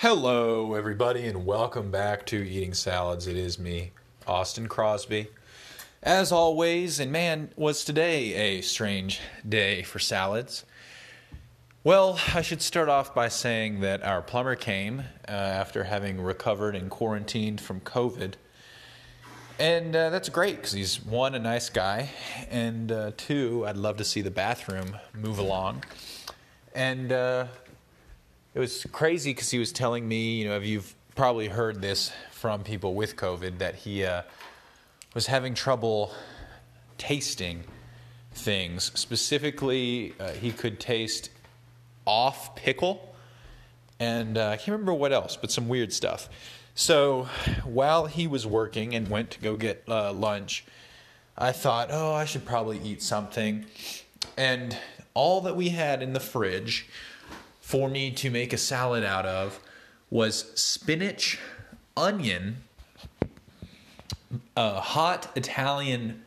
Hello, everybody, and welcome back to Eating Salads. It is me, Austin Crosby. As always, and man, was today a strange day for salads. Well, I should start off by saying that our plumber came uh, after having recovered and quarantined from COVID. And uh, that's great because he's one, a nice guy, and uh, two, I'd love to see the bathroom move along. And uh, it was crazy because he was telling me, you know, you've probably heard this from people with COVID, that he uh, was having trouble tasting things. Specifically, uh, he could taste off pickle, and uh, I can't remember what else, but some weird stuff. So while he was working and went to go get uh, lunch, I thought, oh, I should probably eat something. And all that we had in the fridge for me to make a salad out of was spinach, onion, uh, hot Italian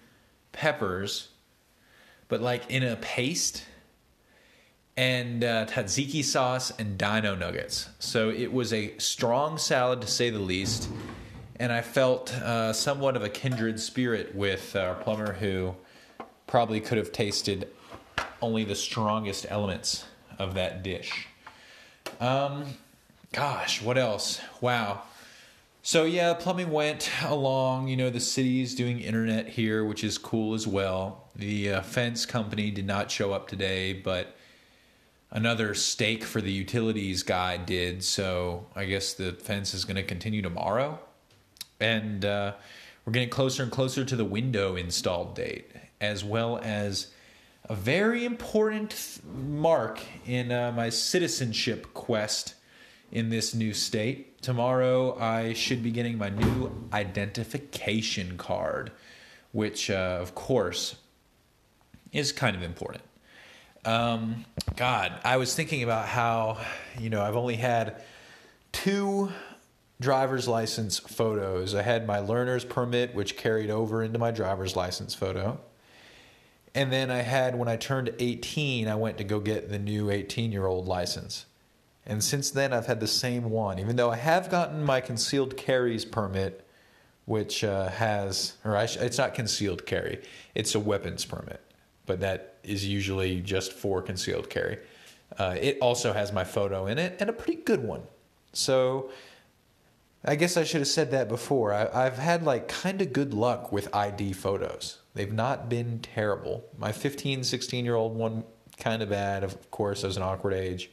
peppers, but like in a paste, and uh, tzatziki sauce and dino nuggets. So it was a strong salad to say the least. And I felt uh, somewhat of a kindred spirit with our plumber who probably could have tasted only the strongest elements of that dish. Um, gosh, what else? Wow. So yeah, plumbing went along. You know, the city's doing internet here, which is cool as well. The uh, fence company did not show up today, but another stake for the utilities guy did. So I guess the fence is going to continue tomorrow, and uh, we're getting closer and closer to the window installed date, as well as a very important mark in uh, my citizenship quest in this new state. Tomorrow, I should be getting my new identification card, which, uh, of course, is kind of important. Um, God, I was thinking about how, you know, I've only had two driver's license photos. I had my learner's permit, which carried over into my driver's license photo. And then I had, when I turned 18, I went to go get the new 18 year old license. And since then, I've had the same one, even though I have gotten my concealed carries permit, which uh, has, or sh- it's not concealed carry, it's a weapons permit, but that is usually just for concealed carry. Uh, it also has my photo in it and a pretty good one. So I guess I should have said that before. I, I've had like kind of good luck with ID photos. They've not been terrible. My 15, 16 year old one, kind of bad, of course, as an awkward age.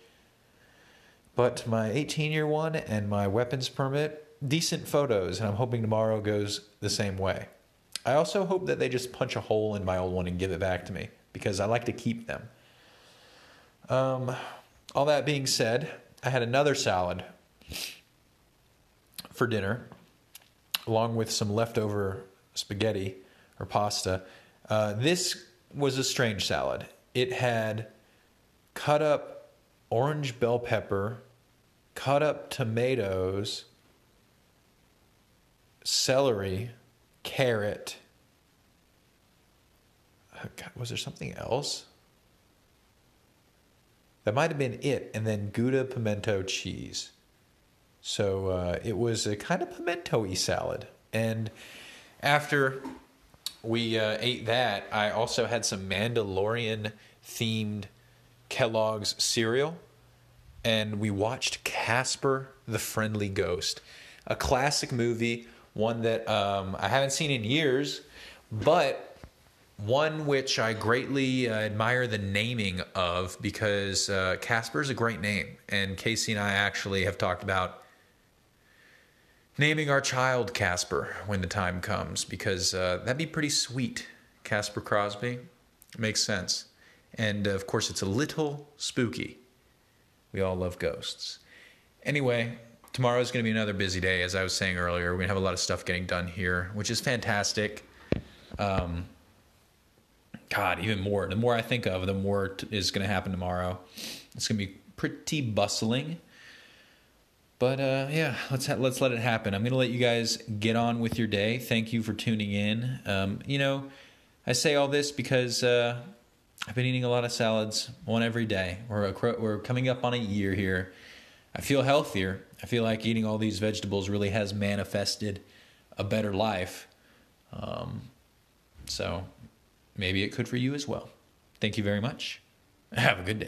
But my 18 year one and my weapons permit, decent photos, and I'm hoping tomorrow goes the same way. I also hope that they just punch a hole in my old one and give it back to me because I like to keep them. Um, all that being said, I had another salad for dinner, along with some leftover spaghetti or pasta. Uh, this was a strange salad. It had cut up orange bell pepper, cut up tomatoes, celery, carrot. Oh, God, was there something else? That might have been it, and then Gouda pimento cheese. So uh, it was a kind of pimento y salad. And after we uh, ate that, I also had some Mandalorian themed Kellogg's cereal. And we watched Casper the Friendly Ghost, a classic movie, one that um, I haven't seen in years, but one which I greatly uh, admire the naming of because uh, Casper is a great name. And Casey and I actually have talked about naming our child Casper when the time comes because uh, that'd be pretty sweet. Casper Crosby makes sense. And uh, of course, it's a little spooky. We all love ghosts. Anyway, tomorrow is going to be another busy day. As I was saying earlier, we're going to have a lot of stuff getting done here, which is fantastic. Um, God, even more. The more I think of, the more t- is going to happen tomorrow. It's going to be pretty bustling. But uh, yeah, let's ha- let's let it happen. I'm gonna let you guys get on with your day. Thank you for tuning in. Um, you know, I say all this because uh, I've been eating a lot of salads, one every day. We're we're coming up on a year here. I feel healthier. I feel like eating all these vegetables really has manifested a better life. Um, so maybe it could for you as well. Thank you very much. Have a good day.